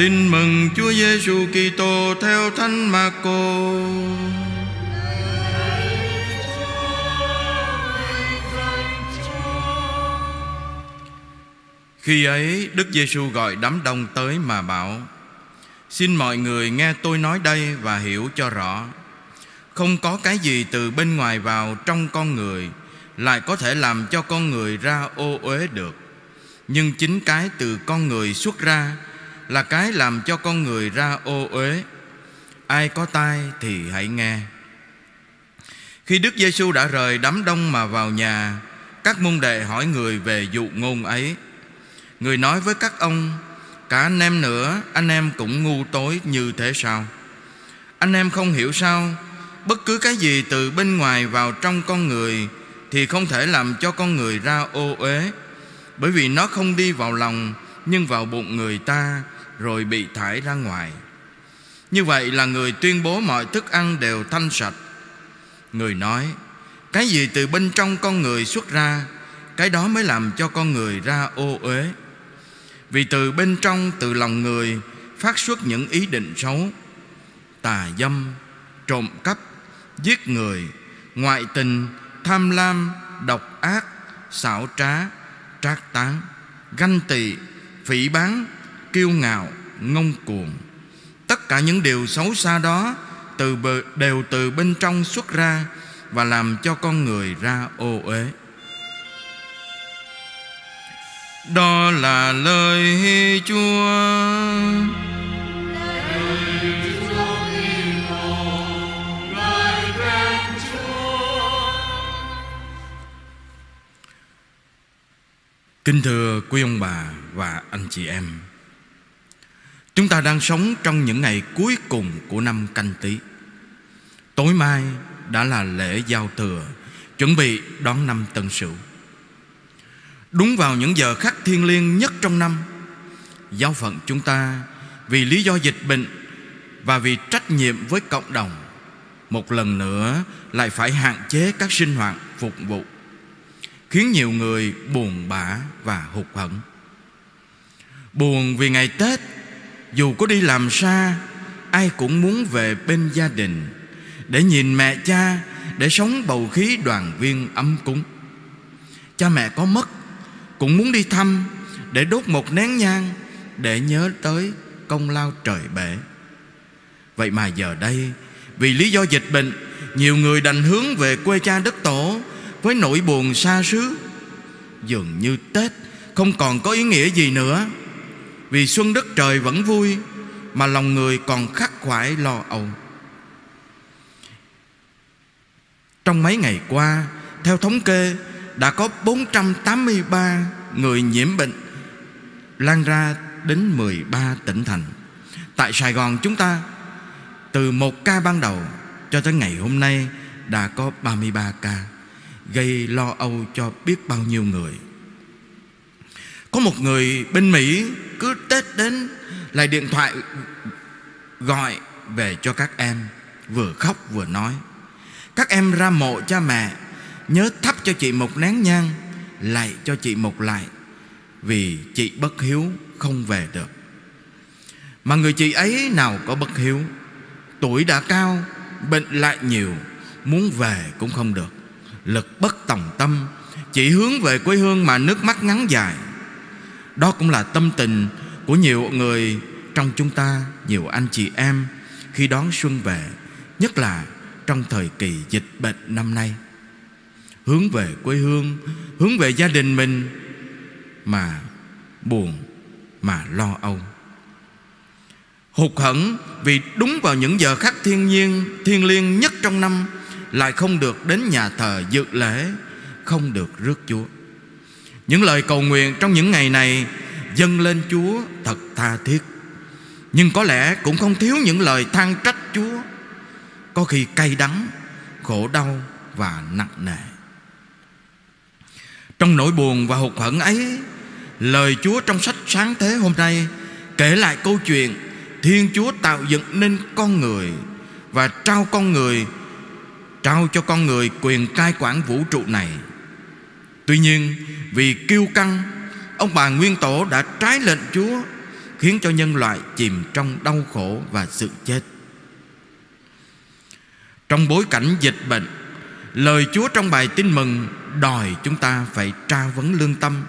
Tin mừng Chúa Giêsu Kitô theo Thánh Marco. Khi ấy, Đức Giêsu gọi đám đông tới mà bảo: Xin mọi người nghe tôi nói đây và hiểu cho rõ. Không có cái gì từ bên ngoài vào trong con người, lại có thể làm cho con người ra ô uế được. Nhưng chính cái từ con người xuất ra là cái làm cho con người ra ô uế. Ai có tai thì hãy nghe. Khi Đức Giêsu đã rời đám đông mà vào nhà, các môn đệ hỏi người về dụ ngôn ấy. Người nói với các ông Cả anh em nữa Anh em cũng ngu tối như thế sao Anh em không hiểu sao Bất cứ cái gì từ bên ngoài vào trong con người Thì không thể làm cho con người ra ô uế Bởi vì nó không đi vào lòng Nhưng vào bụng người ta rồi bị thải ra ngoài. Như vậy là người tuyên bố mọi thức ăn đều thanh sạch. Người nói, Cái gì từ bên trong con người xuất ra, Cái đó mới làm cho con người ra ô uế. Vì từ bên trong, từ lòng người Phát xuất những ý định xấu. Tà dâm, Trộm cắp, Giết người, Ngoại tình, Tham lam, Độc ác, xảo trá, Trác tán Ganh tị, Phỉ bán Kiêu ngạo, Ngông cuồng. Tất cả những điều xấu xa đó từ bờ, đều từ bên trong xuất ra và làm cho con người ra ô uế. Đó là lời Chúa. Kính thưa quý ông bà và anh chị em. Chúng ta đang sống trong những ngày cuối cùng của năm canh tí. Tối mai đã là lễ giao thừa, Chuẩn bị đón năm tân sửu. Đúng vào những giờ khắc thiêng liêng nhất trong năm, Giáo phận chúng ta Vì lý do dịch bệnh Và vì trách nhiệm với cộng đồng, Một lần nữa Lại phải hạn chế các sinh hoạt phục vụ, Khiến nhiều người buồn bã và hụt hẫng. Buồn vì ngày Tết dù có đi làm xa Ai cũng muốn về bên gia đình Để nhìn mẹ cha Để sống bầu khí đoàn viên ấm cúng Cha mẹ có mất cũng muốn đi thăm để đốt một nén nhang để nhớ tới công lao trời bể. Vậy mà giờ đây vì lý do dịch bệnh, nhiều người đành hướng về quê cha đất tổ với nỗi buồn xa xứ. Dường như Tết không còn có ý nghĩa gì nữa. Vì xuân đất trời vẫn vui mà lòng người còn khắc khoải lo âu. Trong mấy ngày qua, theo thống kê đã có 483 người nhiễm bệnh lan ra đến 13 tỉnh thành. Tại Sài Gòn chúng ta từ một ca ban đầu cho tới ngày hôm nay đã có 33 ca gây lo âu cho biết bao nhiêu người. Có một người bên Mỹ cứ Tết đến, lại điện thoại gọi về cho các em, vừa khóc vừa nói. Các em ra mộ cha mẹ, Nhớ thắp cho chị một nén nhang Lại cho chị một lại, Vì chị bất hiếu không về được. Mà người chị ấy nào có bất hiếu, Tuổi đã cao, Bệnh lại nhiều, Muốn về cũng không được. Lực bất tòng tâm chị hướng về quê hương mà nước mắt ngắn dài. Đó cũng là tâm tình Của nhiều người trong chúng ta, Nhiều anh chị em Khi đón xuân về, Nhất là trong thời kỳ dịch bệnh năm nay. Hướng về quê hương, hướng về gia đình mình mà buồn, mà lo âu. Hụt hẫng vì đúng vào những giờ khắc thiên nhiên thiên liêng nhất trong năm, lại không được đến nhà thờ dự lễ, không được rước chúa những lời cầu nguyện trong những ngày này dâng lên chúa thật tha thiết. Nhưng có lẽ cũng không thiếu những lời than trách chúa. Có khi cay đắng, khổ đau và nặng nề. Trong nỗi buồn và hụt hẫng ấy, Lời Chúa trong sách sáng thế hôm nay Kể lại câu chuyện Thiên Chúa tạo dựng nên con người Và trao con người, Trao cho con người quyền cai quản vũ trụ này. Tuy nhiên vì kiêu căng Ông bà Nguyên Tổ đã trái lệnh Chúa khiến cho nhân loại chìm trong đau khổ và sự chết. Trong bối cảnh dịch bệnh, lời Chúa trong bài tin mừng đòi chúng ta phải tra vấn lương tâm.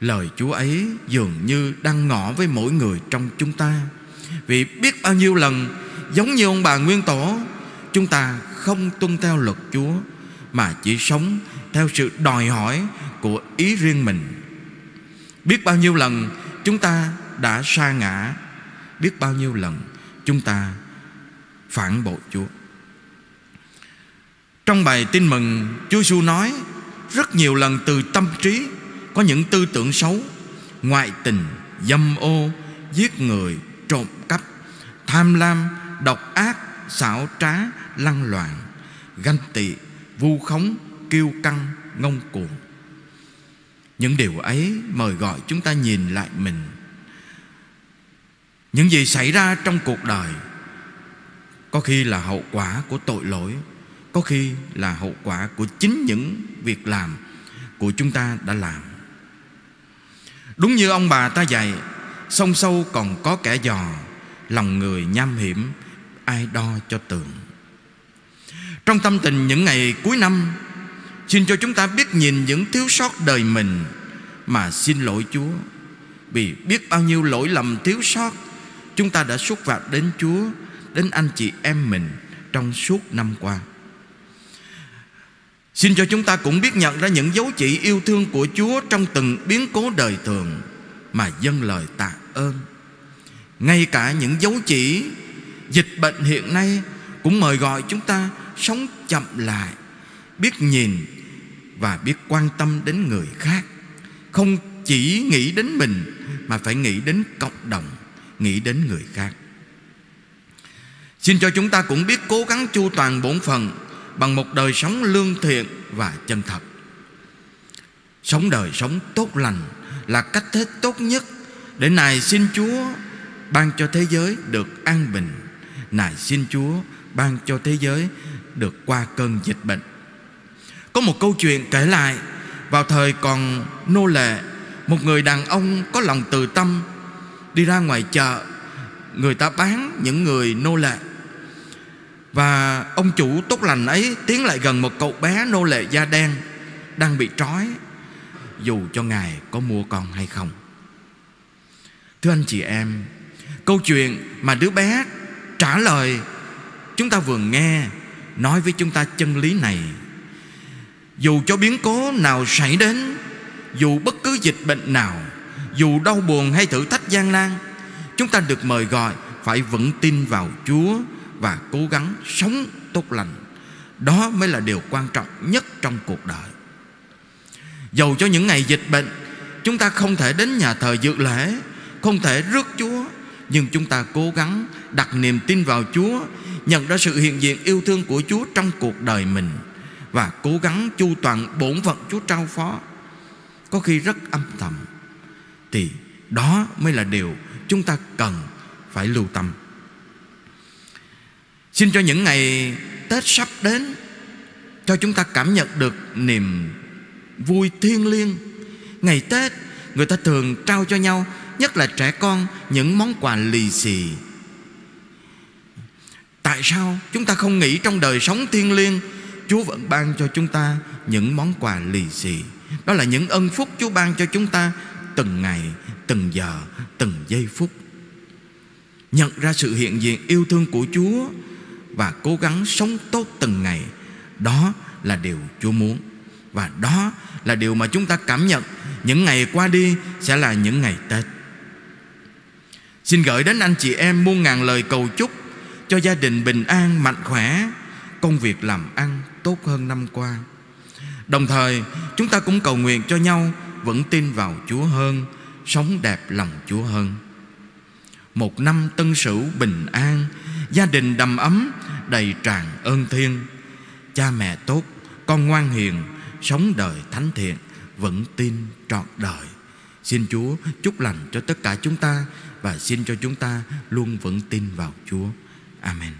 Lời Chúa ấy dường như đang ngỏ với mỗi người trong chúng ta. Vì biết bao nhiêu lần giống như ông bà Nguyên Tổ, chúng ta không tuân theo luật Chúa mà chỉ sống theo sự đòi hỏi của ý riêng mình. Biết bao nhiêu lần chúng ta đã sa ngã, biết bao nhiêu lần chúng ta phản bội Chúa. Trong bài tin mừng Chúa Giêsu nói Rất nhiều lần từ tâm trí Có những tư tưởng xấu Ngoại tình, dâm ô Giết người, trộm cắp Tham lam, độc ác xảo trá, lăng loạn Ganh tị, vu khống, kiêu căng, ngông cuồng. Những điều ấy mời gọi chúng ta nhìn lại mình. Những gì xảy ra trong cuộc đời Có khi là hậu quả của tội lỗi có khi là hậu quả của chính những việc làm của chúng ta đã làm. Đúng như ông bà ta dạy sông sâu còn có kẻ dò lòng người nham hiểm ai đo cho tường. Trong tâm tình những ngày cuối năm xin cho chúng ta biết nhìn những thiếu sót đời mình mà xin lỗi chúa. Vì biết bao nhiêu lỗi lầm thiếu sót, chúng ta đã xúc phạm đến chúa, đến anh chị em mình trong suốt năm qua. Xin cho chúng ta cũng biết nhận ra những dấu chỉ yêu thương của Chúa Trong từng biến cố đời thường Mà dâng lời tạ ơn. Ngay cả những dấu chỉ Dịch bệnh hiện nay Cũng mời gọi chúng ta sống chậm lại, Biết nhìn và biết quan tâm đến người khác. Không chỉ nghĩ đến mình, Mà phải nghĩ đến cộng đồng, Nghĩ đến người khác. Xin cho chúng ta cũng biết cố gắng chu toàn bổn phận bằng một đời sống lương thiện và chân thật. Sống đời sống tốt lành là cách thế tốt nhất để nài xin chúa ban cho thế giới được an bình. Nài xin chúa ban cho thế giới được qua cơn dịch bệnh có một câu chuyện kể lại. Vào thời còn nô lệ, một người đàn ông có lòng từ tâm, đi ra ngoài chợ, người ta bán những người nô lệ. Và ông chủ tốt lành ấy tiến lại gần một cậu bé nô lệ da đen Đang bị trói. Dù cho Ngài có mua con hay không. Thưa anh chị em, Câu chuyện mà đứa bé trả lời, Chúng ta vừa nghe Nói với chúng ta chân lý này dù cho biến cố nào xảy đến, Dù bất cứ dịch bệnh nào, Dù đau buồn hay thử thách gian nan, Chúng ta được mời gọi Phải vững tin vào Chúa và cố gắng sống tốt lành. Đó mới là điều quan trọng nhất trong cuộc đời. Dầu cho những ngày dịch bệnh, chúng ta không thể đến nhà thờ dự lễ, không thể rước chúa, nhưng chúng ta cố gắng đặt niềm tin vào chúa, nhận ra sự hiện diện yêu thương của chúa trong cuộc đời mình và cố gắng chu toàn bổn phận chúa trao phó. Có khi rất âm thầm, thì đó mới là điều chúng ta cần phải lưu tâm. Xin cho những ngày Tết sắp đến, Cho chúng ta cảm nhận được niềm vui thiêng liêng. Ngày Tết, Người ta thường trao cho nhau, Nhất là trẻ con, Những món quà lì xì. Tại sao chúng ta không nghĩ trong đời sống thiêng liêng Chúa vẫn ban cho chúng ta Những món quà lì xì. Đó là những ân phúc Chúa ban cho chúng ta Từng ngày, từng giờ, từng giây phút. Nhận ra sự hiện diện yêu thương của Chúa và cố gắng sống tốt từng ngày đó là điều chúa muốn. Và đó là điều mà chúng ta cảm nhận những ngày qua đi sẽ là những ngày tết. Xin gửi đến anh chị em muôn ngàn lời cầu chúc cho gia đình bình an mạnh khỏe công việc làm ăn tốt hơn năm qua. Đồng thời, chúng ta cũng cầu nguyện cho nhau vẫn tin vào chúa hơn, sống đẹp lòng chúa hơn. Một năm tân sửu bình an, gia đình đầm ấm, đầy tràn ơn thiên cha mẹ tốt, con ngoan hiền, sống đời thánh thiện vẫn tin trọn đời. Xin chúa chúc lành cho tất cả chúng ta và xin cho chúng ta luôn vững tin vào chúa. Amen.